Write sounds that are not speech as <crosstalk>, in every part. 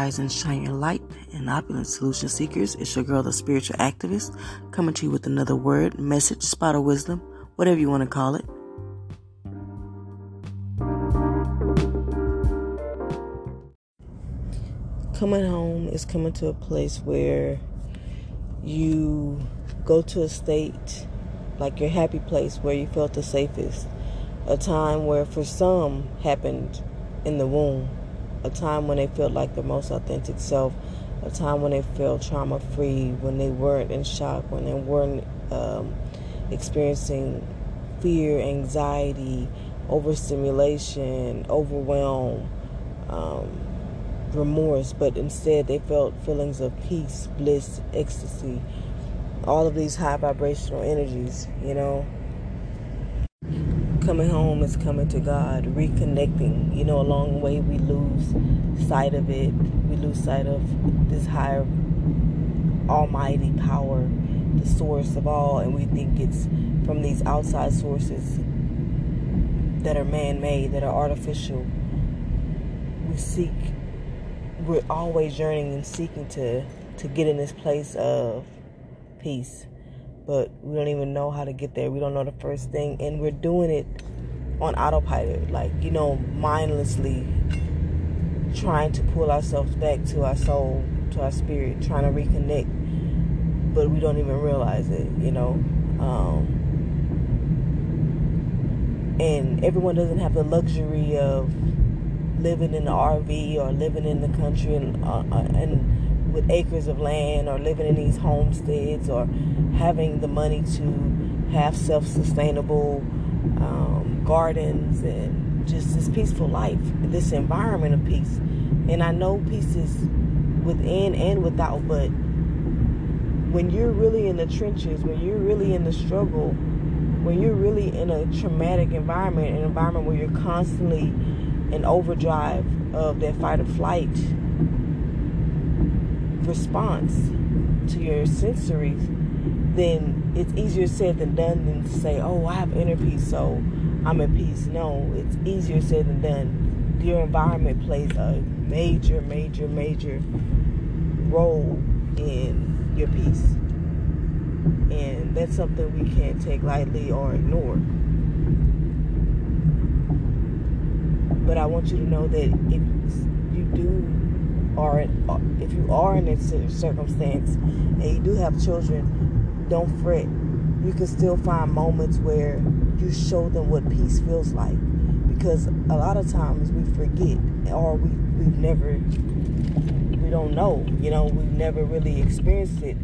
rise and shine your light and opulent solution seekers. It's your girl, the spiritual activist, coming to you with another word, message, spot of wisdom, whatever you want to call it. Coming home is coming to a place where you go to a state like your happy place where you felt the safest. A time where, for some, happened in the womb a time when they felt like their most authentic self, a time when they felt trauma free, when they weren't in shock, when they weren't um, experiencing fear, anxiety, overstimulation, overwhelm, um, remorse, but instead they felt feelings of peace, bliss, ecstasy, all of these high vibrational energies, you know coming home is coming to God, reconnecting. You know, along the way we lose sight of it. We lose sight of this higher almighty power, the source of all, and we think it's from these outside sources that are man-made, that are artificial. We seek we're always yearning and seeking to to get in this place of peace but we don't even know how to get there. We don't know the first thing, and we're doing it on autopilot, like you know, mindlessly trying to pull ourselves back to our soul, to our spirit, trying to reconnect, but we don't even realize it, you know. Um, and everyone doesn't have the luxury of living in the RV or living in the country and uh, uh, and with acres of land or living in these homesteads or having the money to have self-sustainable um, gardens and just this peaceful life, this environment of peace. And I know peace is within and without, but when you're really in the trenches, when you're really in the struggle, when you're really in a traumatic environment, an environment where you're constantly in overdrive of that fight or flight response to your sensories, then it's easier said than done than to say, oh, I have inner peace, so I'm at peace. No, it's easier said than done. Your environment plays a major, major, major role in your peace. And that's something we can't take lightly or ignore. But I want you to know that if you do are if you are in this circumstance and you do have children don't fret. You can still find moments where you show them what peace feels like. Because a lot of times we forget or we, we've never, we don't know, you know, we've never really experienced it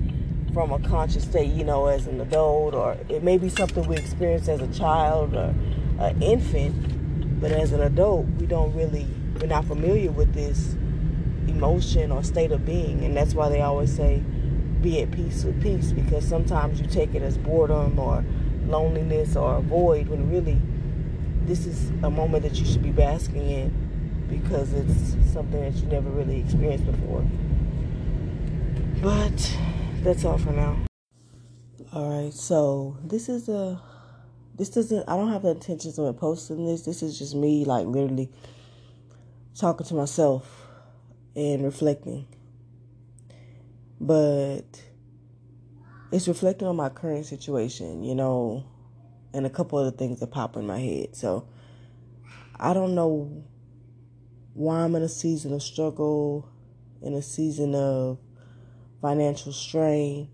from a conscious state, you know, as an adult, or it may be something we experienced as a child or an infant, but as an adult, we don't really, we're not familiar with this emotion or state of being. And that's why they always say, be at peace with peace because sometimes you take it as boredom or loneliness or a void when really this is a moment that you should be basking in because it's something that you never really experienced before. But that's all for now. All right, so this is a this doesn't I don't have the intentions of posting this. This is just me like literally talking to myself and reflecting but it's reflecting on my current situation, you know, and a couple of the things that pop in my head. So I don't know why I'm in a season of struggle, in a season of financial strain.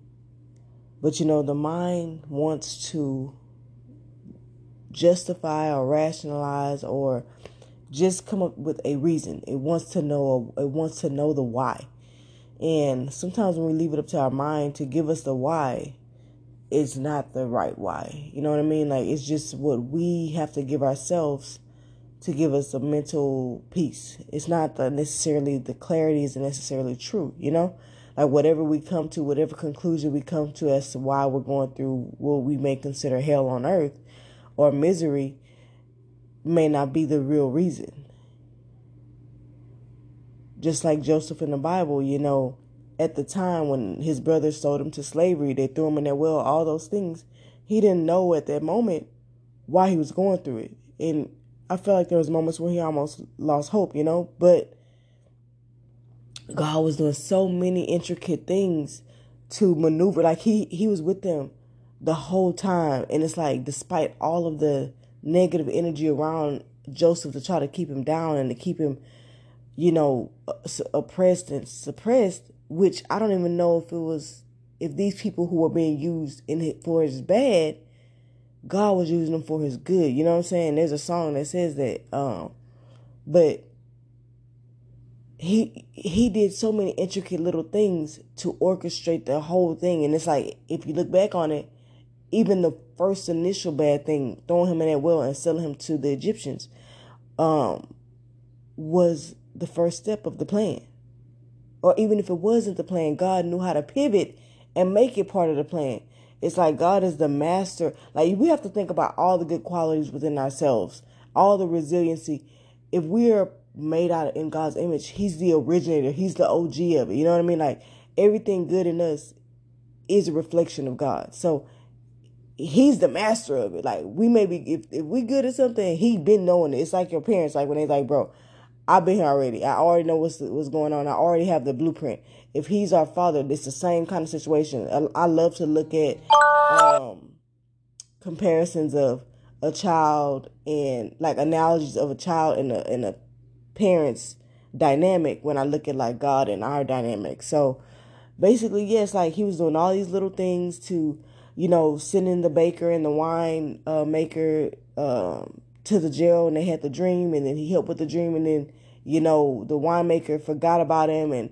But you know, the mind wants to justify or rationalize or just come up with a reason. It wants to know it wants to know the why. And sometimes when we leave it up to our mind to give us the why, it's not the right why. You know what I mean? Like it's just what we have to give ourselves to give us a mental peace. It's not the necessarily the clarity isn't necessarily true, you know? Like whatever we come to, whatever conclusion we come to as to why we're going through what we may consider hell on earth or misery may not be the real reason just like Joseph in the Bible, you know, at the time when his brothers sold him to slavery, they threw him in that well, all those things. He didn't know at that moment why he was going through it. And I felt like there was moments where he almost lost hope, you know, but God was doing so many intricate things to maneuver. Like he he was with them the whole time, and it's like despite all of the negative energy around Joseph to try to keep him down and to keep him, you know, oppressed and suppressed. Which I don't even know if it was if these people who were being used in it for his bad, God was using them for his good. You know what I'm saying? There's a song that says that. Um, but he he did so many intricate little things to orchestrate the whole thing and it's like if you look back on it even the first initial bad thing throwing him in that well and selling him to the egyptians um was the first step of the plan or even if it wasn't the plan god knew how to pivot and make it part of the plan it's like god is the master like we have to think about all the good qualities within ourselves all the resiliency if we're made out in God's image. He's the originator. He's the OG of it. You know what I mean? Like everything good in us is a reflection of God. So he's the master of it. Like we may be if, if we good at something, he been knowing it. It's like your parents, like when they like, bro, I've been here already. I already know what's what's going on. I already have the blueprint. If he's our father, it's the same kind of situation. I, I love to look at um comparisons of a child and like analogies of a child and a and a parents dynamic when I look at like God and our dynamic. So basically, yes, like he was doing all these little things to, you know, sending the baker and the wine uh, maker um, to the jail and they had the dream and then he helped with the dream and then, you know, the winemaker forgot about him and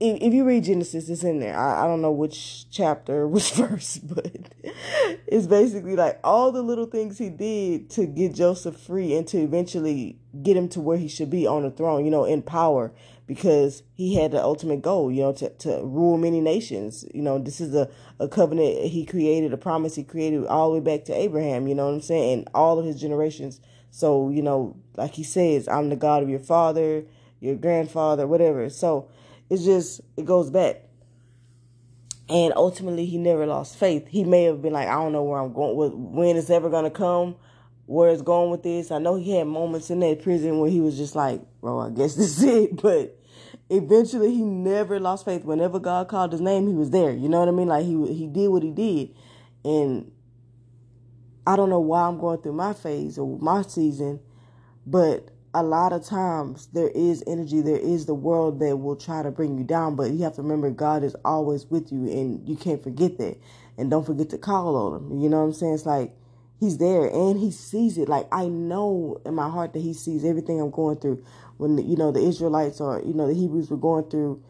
if, if you read Genesis, it's in there. I, I don't know which chapter, which <laughs> verse, but it's basically like all the little things he did to get Joseph free and to eventually get him to where he should be on the throne, you know, in power, because he had the ultimate goal, you know, to, to rule many nations. You know, this is a, a covenant he created, a promise he created all the way back to Abraham, you know what I'm saying, and all of his generations. So, you know, like he says, I'm the God of your father, your grandfather, whatever. So, it's just it goes back. And ultimately, he never lost faith. He may have been like, I don't know where I'm going, when it's ever gonna come, where it's going with this. I know he had moments in that prison where he was just like, bro, I guess <laughs> this is it. But eventually, he never lost faith. Whenever God called his name, he was there. You know what I mean? Like he he did what he did, and I don't know why I'm going through my phase or my season, but a lot of times there is energy, there is the world that will try to bring you down, but you have to remember God is always with you and you can't forget that. And don't forget to call on him. You know what I'm saying? It's like he's there and he sees it. Like I know in my heart that he sees everything I'm going through. When you know the Israelites or you know the Hebrews were going through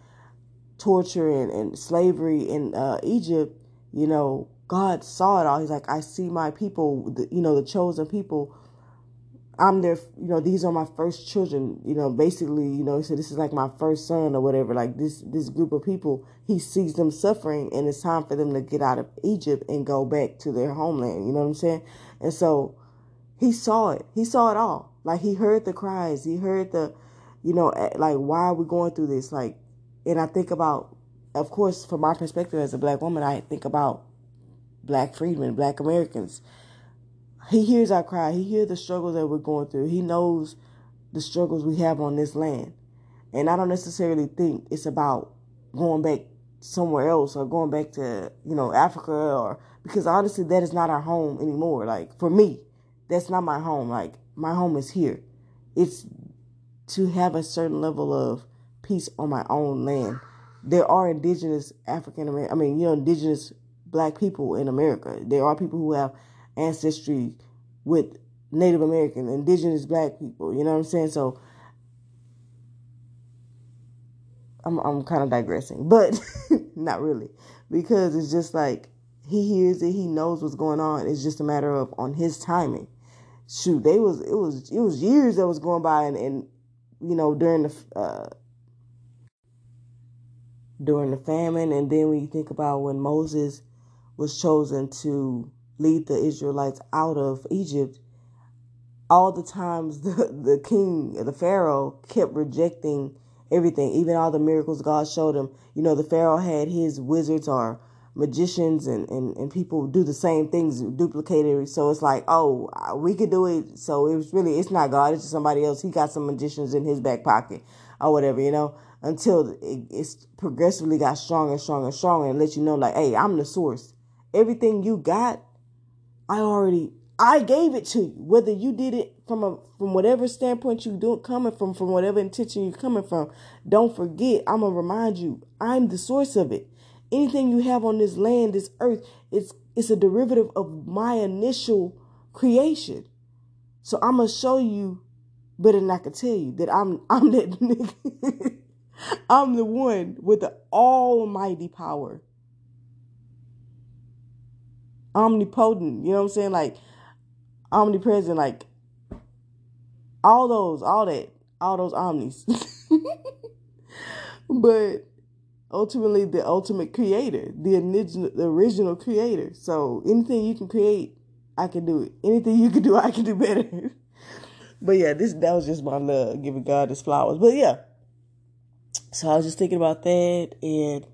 torture and, and slavery in uh, Egypt, you know, God saw it all. He's like, I see my people, the, you know, the chosen people I'm their, you know, these are my first children, you know, basically, you know, he said, this is like my first son or whatever. Like this, this group of people, he sees them suffering and it's time for them to get out of Egypt and go back to their homeland. You know what I'm saying? And so he saw it. He saw it all. Like he heard the cries. He heard the, you know, eh, like, why are we going through this? Like, and I think about, of course, from my perspective as a black woman, I think about black freedmen, black Americans he hears our cry. He hears the struggles that we're going through. He knows the struggles we have on this land. And I don't necessarily think it's about going back somewhere else or going back to, you know, Africa or because honestly that is not our home anymore. Like for me, that's not my home. Like my home is here. It's to have a certain level of peace on my own land. There are indigenous African American, I mean, you know, indigenous black people in America. There are people who have ancestry with Native American, indigenous black people. You know what I'm saying? So I'm I'm kind of digressing, but <laughs> not really, because it's just like he hears it, he knows what's going on. It's just a matter of on his timing. Shoot, they was it was it was years that was going by, and, and you know during the uh, during the famine, and then when you think about when Moses was chosen to lead the Israelites out of Egypt, all the times <laughs> the, the king, the Pharaoh, kept rejecting everything, even all the miracles God showed him. You know, the Pharaoh had his wizards or magicians and, and, and people do the same things duplicated so it's like oh uh, we could do it. So it was really it's not god it's just somebody else. He got some magicians in his back pocket or whatever you know? Until it, it's progressively got stronger and stronger and stronger and let you know like hey i'm the source. Everything you got i already i gave it to you. Whether you did it from a from whatever standpoint you do coming from from whatever intention you're coming from don't forget i'm gonna remind you i'm the source of it anything you have on this land, this earth, it's it's a derivative of my initial creation. So I'm gonna show you better than I can tell you that I'm <laughs> I'm that nigga. I'm the one with the almighty power. Omnipotent, you know what I'm saying? Like omnipresent, like all those, all that, all those omnis. <laughs> but ultimately the ultimate creator, the original, the original creator. So anything you can create, I can do it. Anything you can do, I can do better. <laughs> but yeah, this that was just my love, giving God his flowers. But yeah, so I was just thinking about that and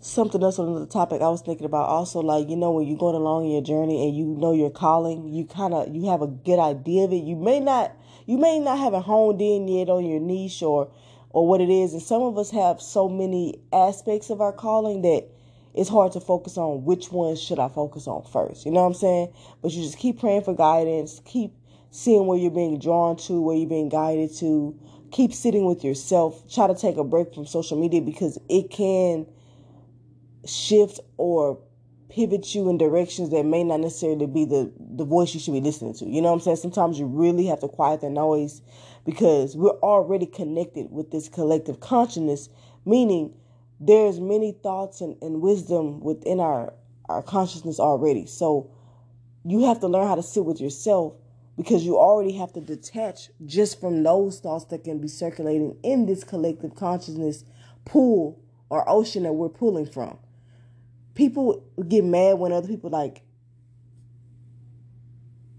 something else on another topic I was thinking about also like you know when you're going along in your journey and you know your calling you kind of you have a good idea of it you may not you may not have it honed in yet on your niche or or what it is. And some of us have so many aspects of our calling that it's hard to focus on which one should I focus on first. You know what I'm saying? But you just keep praying for guidance, keep seeing where you're being drawn to, where you're being guided to. Keep sitting with yourself. Try to take a break from social media because it can shift or pivot you in directions that may not necessarily be the, the voice you should be listening to. You know what I'm saying? Sometimes you really have to quiet the noise because we're already connected with this collective consciousness, meaning there's many thoughts and, and wisdom within our, our consciousness already. So you have to learn how to sit with yourself because you already have to detach just from those thoughts that can be circulating in this collective consciousness pool or ocean that we're pulling from people get mad when other people like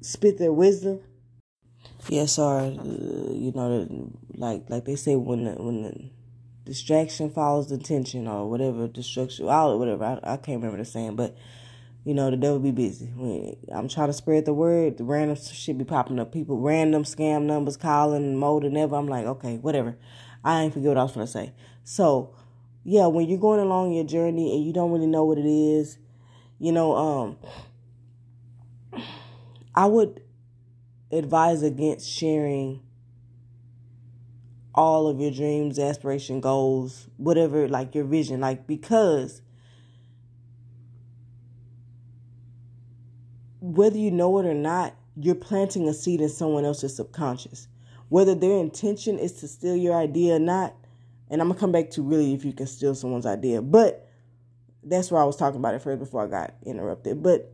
spit their wisdom. Yes, or uh, you know, like like they say when the, when the distraction follows the intention or whatever destruction, all whatever. I, I can't remember the saying, but you know, the devil be busy. I'm trying to spread the word, the random shit be popping up. People, random scam numbers calling, more than ever. I'm like, okay, whatever. I ain't forget what I was gonna say. So yeah, when you're going along your journey and you don't really know what it is, you know, um, I would advise against sharing all of your dreams, aspiration, goals, whatever, like your vision, like because whether you know it or not, you're planting a seed in someone else's subconscious. Whether their intention is to steal your idea or not, and I'm gonna come back to really if you can steal someone's idea. But that's where I was talking about it first before I got interrupted. But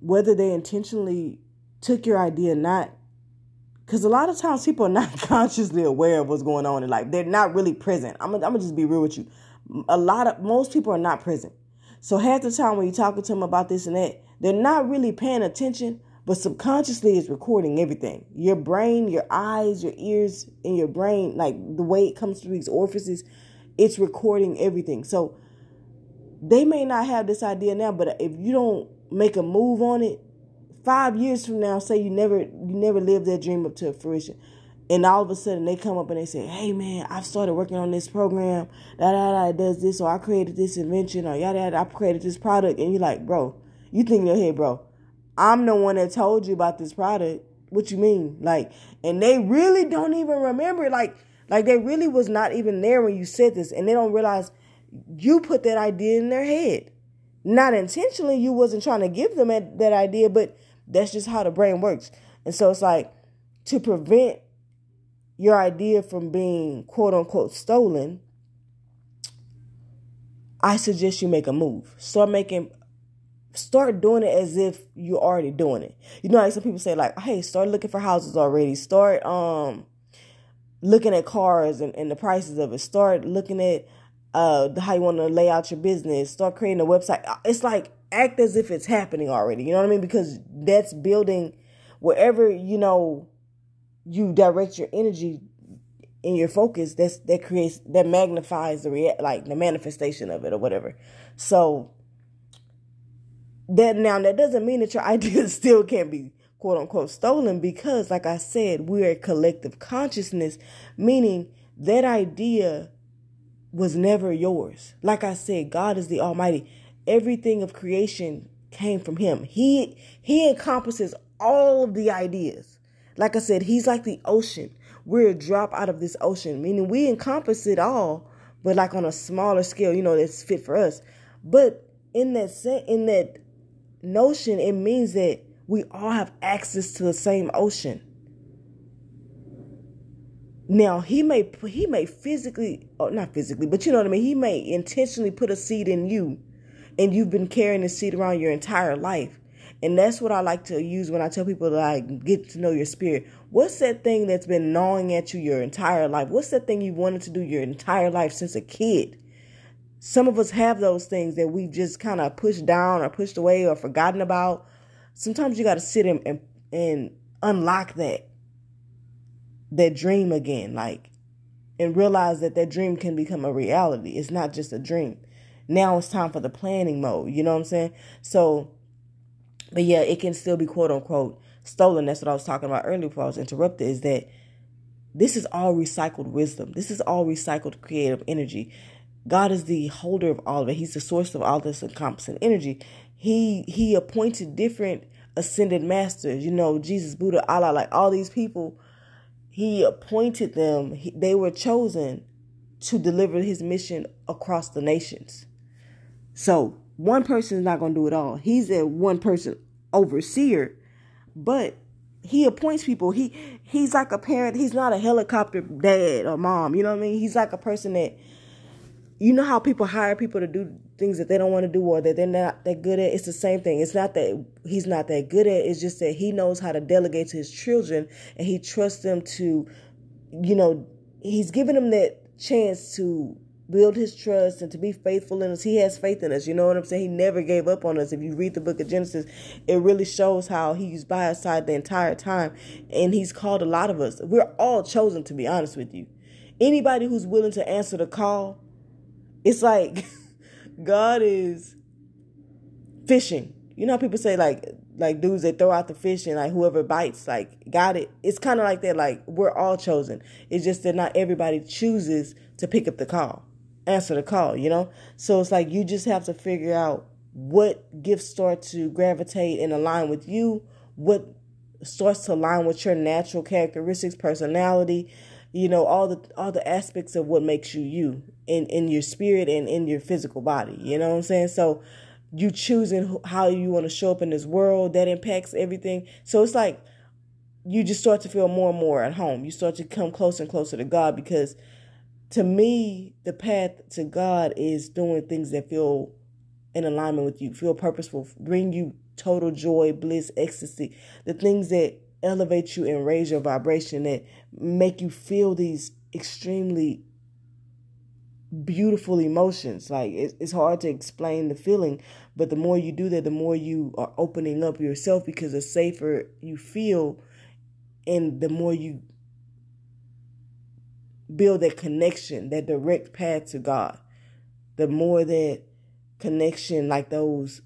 whether they intentionally took your idea not, because a lot of times people are not <laughs> consciously aware of what's going on in life. They're not really present. I'm gonna, just be real with you. A lot of most people are not present. So half the time when you're talking to them about this and that, they're not really paying attention but subconsciously it's recording everything. Your brain, your eyes, your ears, and your brain, like the way it comes through these orifices, it's recording everything. So they may not have this idea now, but if you don't make a move on it, five years from now, say you never you never lived that dream up to fruition. And all of a sudden they come up and they say, Hey man, I've started working on this program, da da da does this, or I created this invention, or yada yada, I created this product, and you're like, bro, you think in your head, bro, I'm the one that told you about this product. What you mean? Like, and they really don't even remember. Like, like they really was not even there when you said this, and they don't realize you put that idea in their head. Not intentionally, you wasn't trying to give them that idea, but that's just how the brain works. And so it's like to prevent your idea from being quote unquote stolen, I suggest you make a move. Start making start doing it as if you're already doing it. You know, like some people say, like, hey, start looking for houses already. Start um looking at cars and, and the prices of it. Start looking at uh how you want to lay out your business. Start creating a website. Uh, it's like act as if it's happening already. You know what I mean? Because that's building wherever you know you direct your energy and your focus. That's that creates that magnifies the rea- like the manifestation of it or whatever. So that now that doesn't mean that your <laughs> ideas still can't be quote unquote stolen because like I said, we're a collective consciousness, meaning that idea was never yours. Like I said, God is the Almighty. Everything of creation came from him. He he encompasses all of the ideas. Like I said, he's like the ocean. We're a drop out of this ocean, meaning we encompass it all, but like on a smaller scale, you know, that's fit for us. But in that in that notion, it means that we all have access to the same ocean. Now he may he may physically or not physically, but you know what I mean. He may intentionally put a seed in you, and you've been carrying the seed around your entire life. And that's what I like to use when I tell people to like get to know your spirit. What's that thing that's been gnawing at you your entire life? What's that thing you wanted to do your entire life since a kid? Some of us have those things that we've just kind of pushed down or pushed away or forgotten about. Sometimes you got to sit and, and and unlock that that dream again, like, and realize that that dream can become a reality. It's not just a dream. Now it's time for the planning mode. You know what I'm saying? So, but yeah, it can still be quote unquote stolen. That's what I was talking about earlier before I was interrupted. Is that this is all recycled wisdom. This is all recycled creative energy. God is the holder of all of it. He's the source of all this encompassing energy. He he appointed different ascended masters. You know, Jesus, Buddha, Allah, like all these people he appointed them, he, they were chosen to deliver his mission across the nations. So one person is not going to do it all. He's a one person overseer, but he appoints people. He he's like a parent. He's not a helicopter dad or mom. You know what I mean? He's like a person that you know how people hire people to do things that they don't want to do or that they're not that good at. It's the same thing. It's not that he's not that good at. It's just that he knows how to delegate to his children and he trusts them to, you know, he's giving them that chance to build his trust and to be faithful in us. He has faith in us. You know what I'm saying? He never gave up on us. If you read the book of Genesis, it really shows how he's by our side the entire time. And he's called a lot of us. We're all chosen, to be honest with you. Anybody who's willing to answer the call it's like <laughs> God is fishing. You know people say like like dudes that throw out the fish and like whoever bites like got it. It's kind of like that. Like we're all chosen. It's just that not everybody chooses to pick up the call, answer the call. You know. So it's like you just have to figure out what gifts start to gravitate and align with you. What starts to align with your natural characteristics, personality, you know all the all the aspects of what makes you you in in your spirit and in your physical body you know what i'm saying? So you choosing how you want to show up in this world that impacts everything. So it's like you just start to feel more and more at home. You start to come closer and closer to god because to me the path to god is doing things that feel in alignment with you feel purposeful bring you total joy bliss ecstasy. The things that elevate you and raise your vibration that make you feel these extremely beautiful emotions. Like it's hard to explain the feeling, but the more you do that, the more you are opening up yourself because the safer you feel, and the more you build that connection, that direct path to God, the more that connection, like those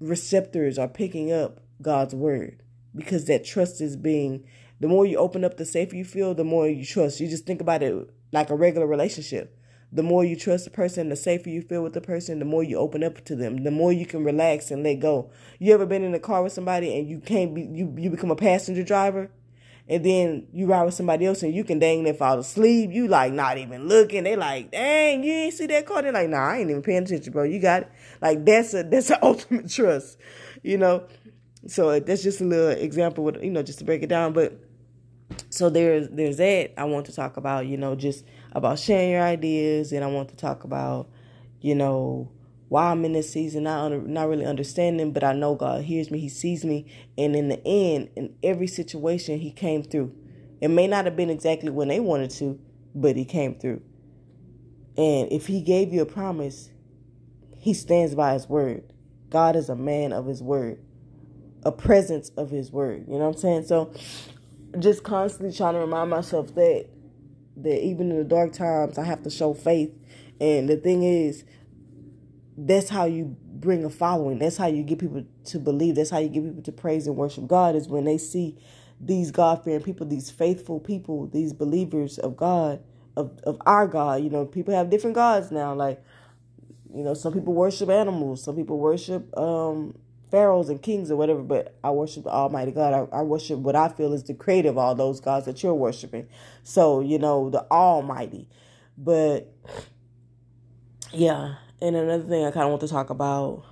receptors, are picking up God's word because that trust is being the more you open up the safer you feel the more you trust you just think about it like a regular relationship the more you trust the person the safer you feel with the person the more you open up to them the more you can relax and let go you ever been in a car with somebody and you can't be you, you become a passenger driver and then you ride with somebody else and you can dang near fall asleep. You like not even looking. They like, dang, you ain't see that car. They're like, nah, I ain't even paying attention, bro. You got it. Like that's a that's an <laughs> ultimate trust, you know. So uh, that's just a little example with you know just to break it down. But so there's there's that I want to talk about. You know, just about sharing your ideas, and I want to talk about you know why I'm in this season, not not really understanding, but I know God hears me, He sees me, and in the end, in every situation, He came through. It may not have been exactly when they wanted to, but He came through. And if He gave you a promise, He stands by His word. God is a man of His word a presence of his word. You know what I'm saying? So just constantly trying to remind myself that that even in the dark times I have to show faith. And the thing is, that's how you bring a following. That's how you get people to believe. That's how you get people to praise and worship God is when they see these God fearing people, these faithful people, these believers of God, of, of our God. You know, people have different gods now. Like, you know, some people worship animals, some people worship um pharaohs and kings or whatever, but I worship the Almighty God. I, I worship what I feel is the creator of all those gods that you're worshiping. So, you know, the Almighty. But yeah, and another thing I kind of want to talk about.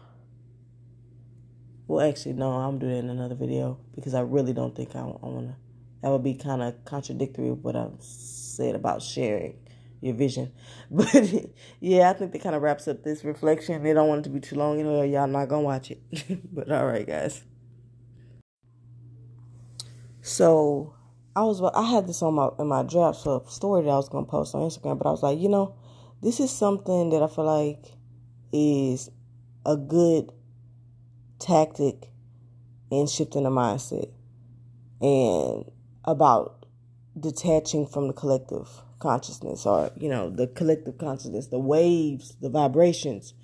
Well, actually, no, I'm doing it in another video because I really don't think I, I want to. That would be kind of contradictory of what I said about sharing your vision. <laughs> But yeah, I think that kind of wraps up this reflection. They don't want it to be too long you know, Y'all not gonna watch it. <laughs> but all right, guys. So I was I had this on my in my draft for a story that I was gonna post on Instagram, but I was like, you know, this is something that I feel like is a good tactic in shifting the mindset and about detaching from the collective consciousness or you know the collective consciousness the waves the vibrations.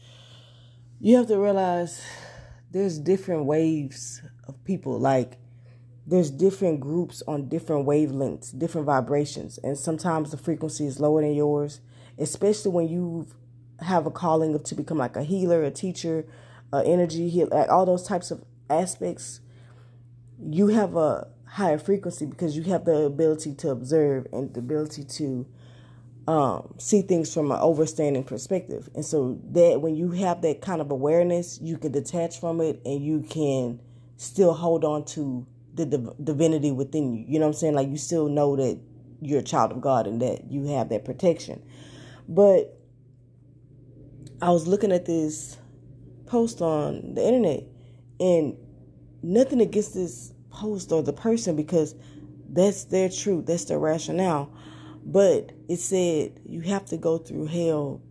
You have to realize there's different waves of people. Like there's different groups on different wavelengths different vibrations. And sometimes the frequency is lower than yours especially when you have a calling of to become like a healer, a teacher, uh, energy heal, like all those types of aspects. You have a higher frequency because you have the ability to observe and the ability to um, see things from an overstanding perspective. And so that when you have that kind of awareness, you can detach from it and you can still hold on to the div- divinity within you. You know what I'm saying? Like you still know that you're a child of God and that you have that protection. But I was looking at this post on the internet and nothing against this post or the person because that's their truth, that's their rationale. But it said you have to go through hell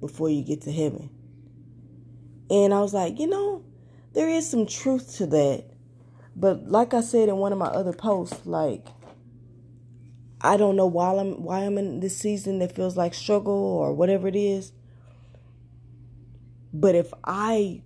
before you get to heaven. And I was like, you know, there is some truth to that. But like I said in one of my other posts, like I don't know why I'm why I'm in this season that feels like struggle or whatever it is. But if I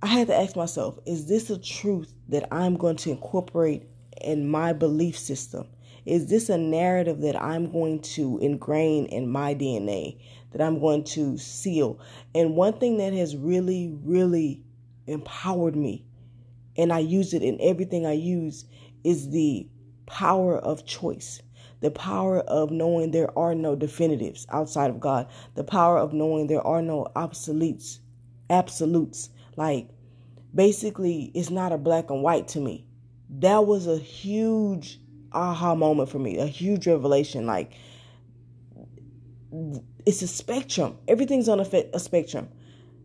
I had to ask myself, is this a truth that I'm going to incorporate in my belief system? Is this a narrative that I'm going to ingrain in my DNA, that I'm going to seal? And one thing that has really, really empowered me, and I use it in everything I use, is the power of choice the power of knowing there are no definitives outside of God, the power of knowing there are no obsoletes, absolutes. Like, basically, it's not a black and white to me. That was a huge aha moment for me, a huge revelation. Like, it's a spectrum, everything's on a, a spectrum.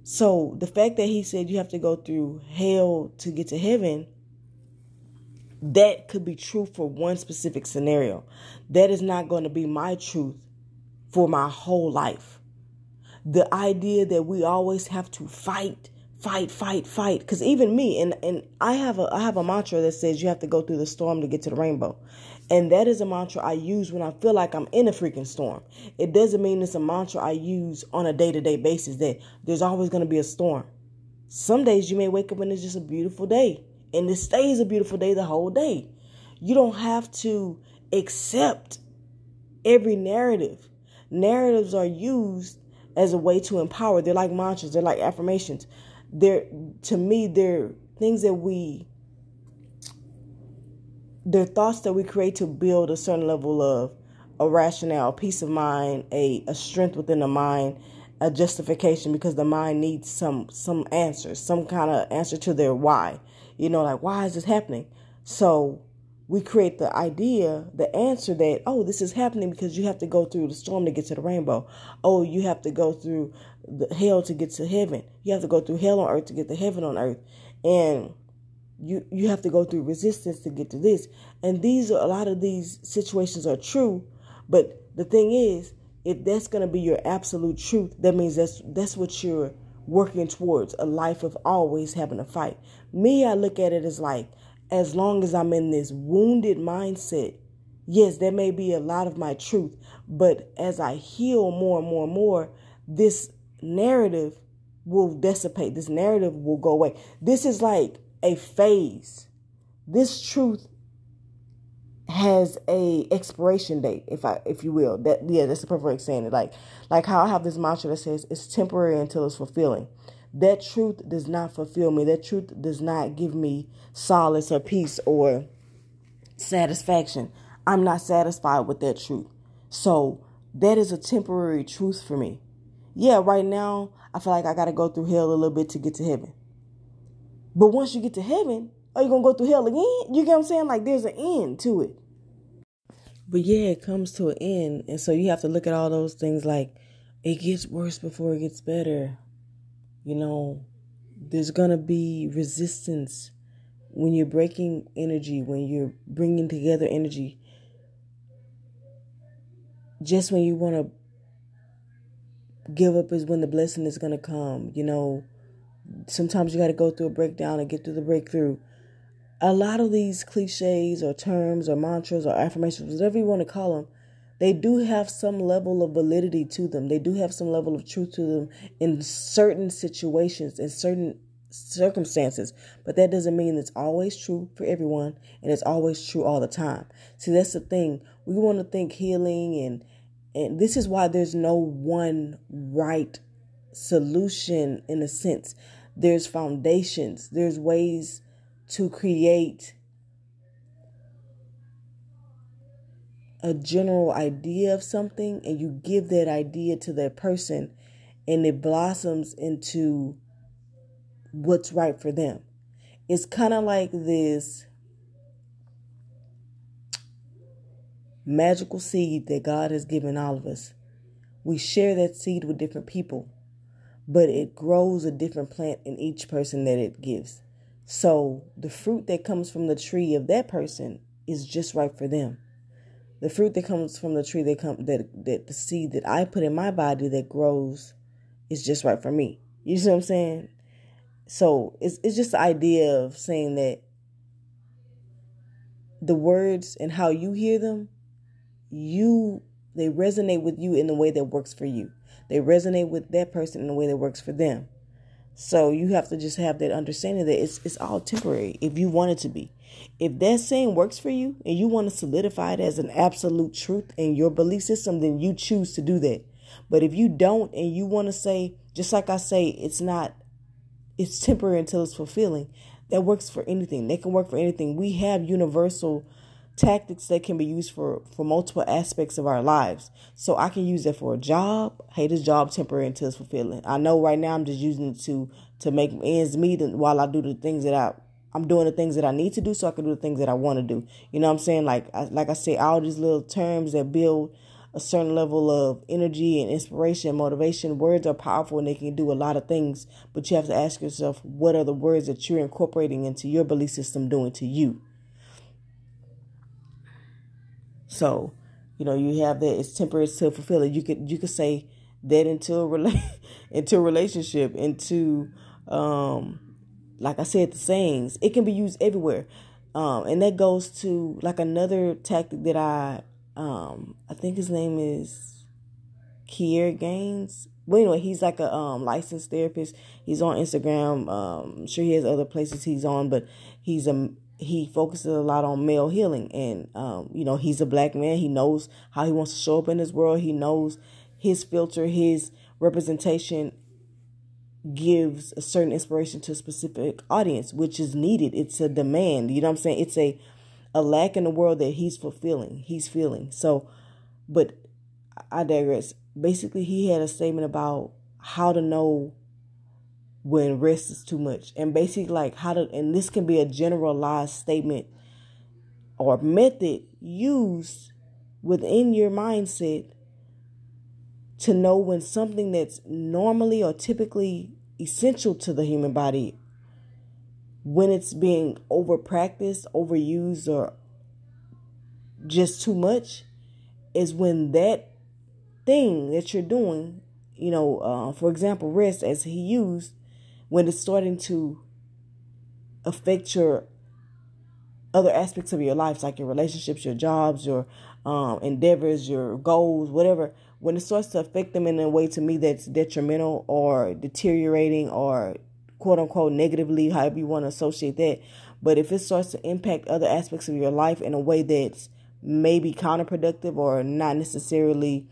So, the fact that he said you have to go through hell to get to heaven that could be true for one specific scenario. That is not going to be my truth for my whole life. The idea that we always have to fight, fight, fight, fight. Because even me, and, and I have a I have a mantra that says you have to go through the storm to get to the rainbow. And that is a mantra I use when I feel like I'm in a freaking storm. It doesn't mean it's a mantra I use on a day to day basis that there's always going to be a storm. Some days you may wake up and it's just a beautiful day and it stays a beautiful day the whole day. You don't have to accept every narrative. Narratives are used as a way to empower. They're like mantras, they're like affirmations. They're to me, they're things that we they're thoughts that we create to build a certain level of a rationale, peace of mind, a, a strength within the mind, a justification because the mind needs some some answers, some kind of answer to their why you know, like, why is this happening? So we create the idea, the answer that, oh, this is happening because you have to go through the storm to get to the rainbow. Oh, you have to go through the hell to get to heaven. You have to go through hell on earth to get to heaven on earth. And you you have to go through resistance to get to this. And these are a lot of these situations are true, but the thing is, if that's to be your absolute truth, that means that's that's what you're working towards a life of always having a fight. Me, I look at it as like, as long as I'm in this wounded mindset, yes, there may be a lot of my truth, but as I heal more and more and more, this narrative will dissipate. This narrative will go away. This is like a phase. This truth has a expiration date, if I if you will. That yeah, that's the perfect way of saying it. Like like how I have this mantra that says it's temporary until it's fulfilling. That truth does not fulfill me. That truth does not give me solace or peace or satisfaction. I'm not satisfied with that truth. So that is a temporary truth for me. Yeah, right now I feel like I gotta go through hell a little bit to get to heaven. But once you get to heaven, are you gonna go through hell again? You get what I'm saying? Like there's an end to it. But yeah, it comes to an end. And so you have to look at all those things like it gets worse before it gets better. You know, there's gonna be resistance when you're breaking energy, when you're bringing together energy. Just when you want to give up is when the blessing is going to come. You know, sometimes you got to go through a breakdown and get through the breakthrough. A lot of these cliches or terms or mantras or affirmations, whatever you want to call them, they do have some level of validity to them. They do have some level of truth to them in certain situations, in certain circumstances. But that doesn't mean it's always true for everyone and it's always true all the time. See, that's the thing. We want to think healing and and this is why there's no one right solution in a sense. There's foundations, there's ways to create a general idea of something and you give that idea to that person and it blossoms into what's right for them. It's kind of like this magical seed that God has given all of us. We share that seed with different people, but it grows a different plant in each person that it gives. So the fruit that comes from the tree of that person is just right for them. The fruit that comes from the tree that come that that the seed that I put in my body that grows is just right for me. You see what I'm saying? So it's it's just the idea of saying that the words and how you hear them you they resonate with you in the way that works for you. They resonate with that person in the way that works for them. So you have to just have that understanding that it's it's all temporary if you want it to be. If that saying works for you and you want to solidify it as an absolute truth in your belief system, then you choose to do that. But if you don't and you want to say, just like I say, it's not it's temporary until it's fulfilling, that works for anything. They can work for anything. We have universal tactics that can be used for for multiple aspects of our lives. So I can use it for a job. Hey, this job temporary until it's fulfilling. I know right now I'm just using it to to make ends meet while I do the things that I I'm doing the things that I need to do so I can do the things that I want to do. You know what I'm saying? Like I, like I say, all these little terms that build a certain level of energy and inspiration motivation. Words are powerful and they can do a lot of things, but you have to ask yourself, what are the words that you're incorporating into your belief system doing to you? So, you know, you have that it's temporary to fulfill it. You could you could say that into a rela- <laughs> into a relationship, into um like I said, the sayings. It can be used everywhere. Um, and that goes to like another tactic that I um I think his name is Kier Gaines. Well, anyway, he's like a um licensed therapist. He's on Instagram. Um, I'm sure he has other places he's on, but he's a he focuses a lot on male healing. And um, you know he's a black man. He knows how he wants to show up in this world. He knows his filter his representation gives a certain inspiration to a specific audience which is needed. It's a demand. You know what i'm saying? It's a a lack in the world that he's fulfilling. He's feeling. So but i digress. Basically he had a statement about how to know when rest is too much. And basically, like how to, and this can be a generalized statement or method used within your mindset to know when something that's normally or typically essential to the human body when it's being over practiced overused or just too much is when that thing that you're doing you know uh, for example rest as he used when it's starting to affect your other aspects of your life, like your relationships, your jobs, your um, endeavors, your goals, whatever, when it starts to affect them in a way to me that's detrimental or deteriorating or quote unquote negatively, however you want to associate that. But if it starts to impact other aspects of your life in a way that's maybe counterproductive or not necessarily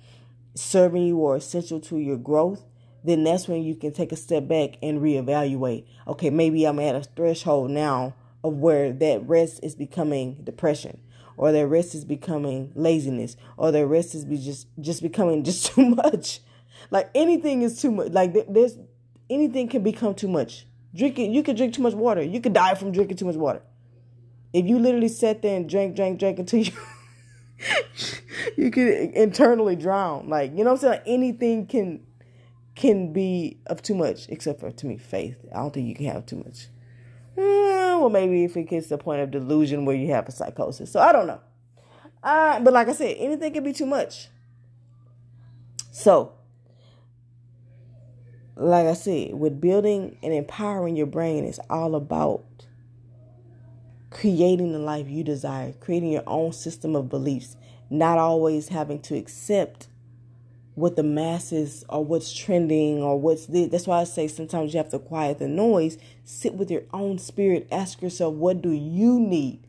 serving you or essential to your growth, then that's when you can take a step back and reevaluate. Okay, maybe I'm at a threshold now of where that rest is becoming depression or their rest is becoming laziness, or their rest is be just just becoming <laughs> just too much. Like anything is too much. Like there's anything can become too much. Drinking, you could drink too much water. You could die from drinking too much water. If you literally sat there and drank, drank, drank until you <laughs> you could internally drown. Like you know what I'm saying? Like anything can can be of too much, except for to me faith. I don't think you can have too much. Eh, well, maybe if it gets to the point of delusion where you have a psychosis. So I don't know. Uh, but like I said, anything can be too much. So, like I said, with building and empowering your brain, it's all about creating the life you desire, creating your own system of beliefs, not always having to accept what the masses or what's trending or what's. That's why I say sometimes you have to quiet the noise, sit with your own spirit, ask yourself, what do you need?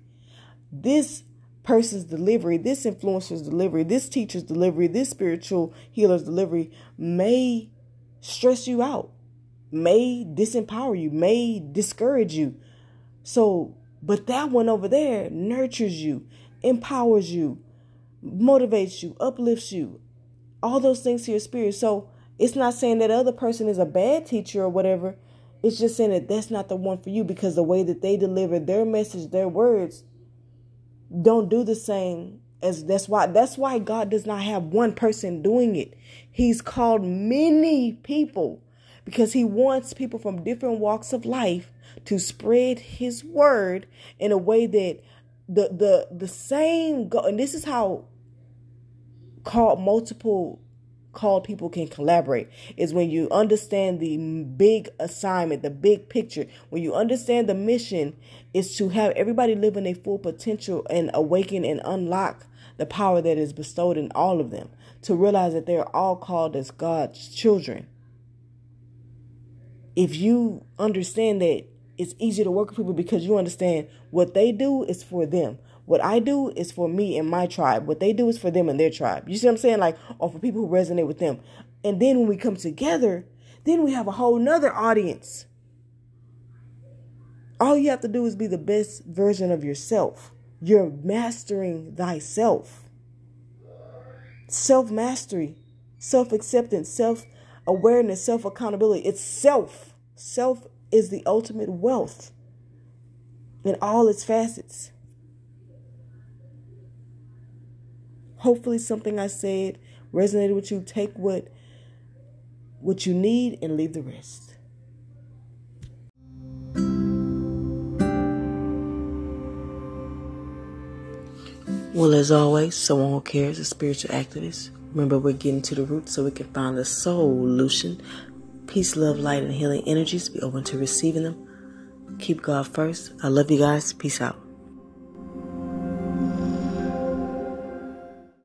This person's delivery, this influencer's delivery, this teacher's delivery, this spiritual healer's delivery may stress you out, may disempower you, may discourage you. So, but that one over there nurtures you, empowers you, motivates you, uplifts you, all those things to your spirit. So it's not saying that other person is a bad teacher or whatever. It's just saying that that's not the one for you because the way that they deliver their message, their words, don't do the same as that's why that's why God does not have one person doing it. He's called many people because he wants people from different walks of life to spread his word in a way that the the the same go and this is how called multiple called people can collaborate is when you understand the big assignment, the big picture. When you understand the mission is to have everybody live in a full potential and awaken and unlock the power that is bestowed in all of them. To realize that they are all called as God's children. If you understand that it's easier to work with people because you understand what they do is for them. What I do is for me and my tribe. What they do is for them and their tribe. You see what I'm saying? Like, or for people who resonate with them. And then when we come together, then we have a whole nother audience. All you have to do is be the best version of yourself. You're mastering thyself. Self mastery, self acceptance, self awareness, self accountability. It's self. Self is the ultimate wealth in all its facets. Hopefully something I said resonated with you. Take what what you need and leave the rest. Well, as always, someone who cares, a spiritual activist. Remember, we're getting to the root so we can find the solution. Peace, love, light, and healing energies. Be open to receiving them. Keep God first. I love you guys. Peace out.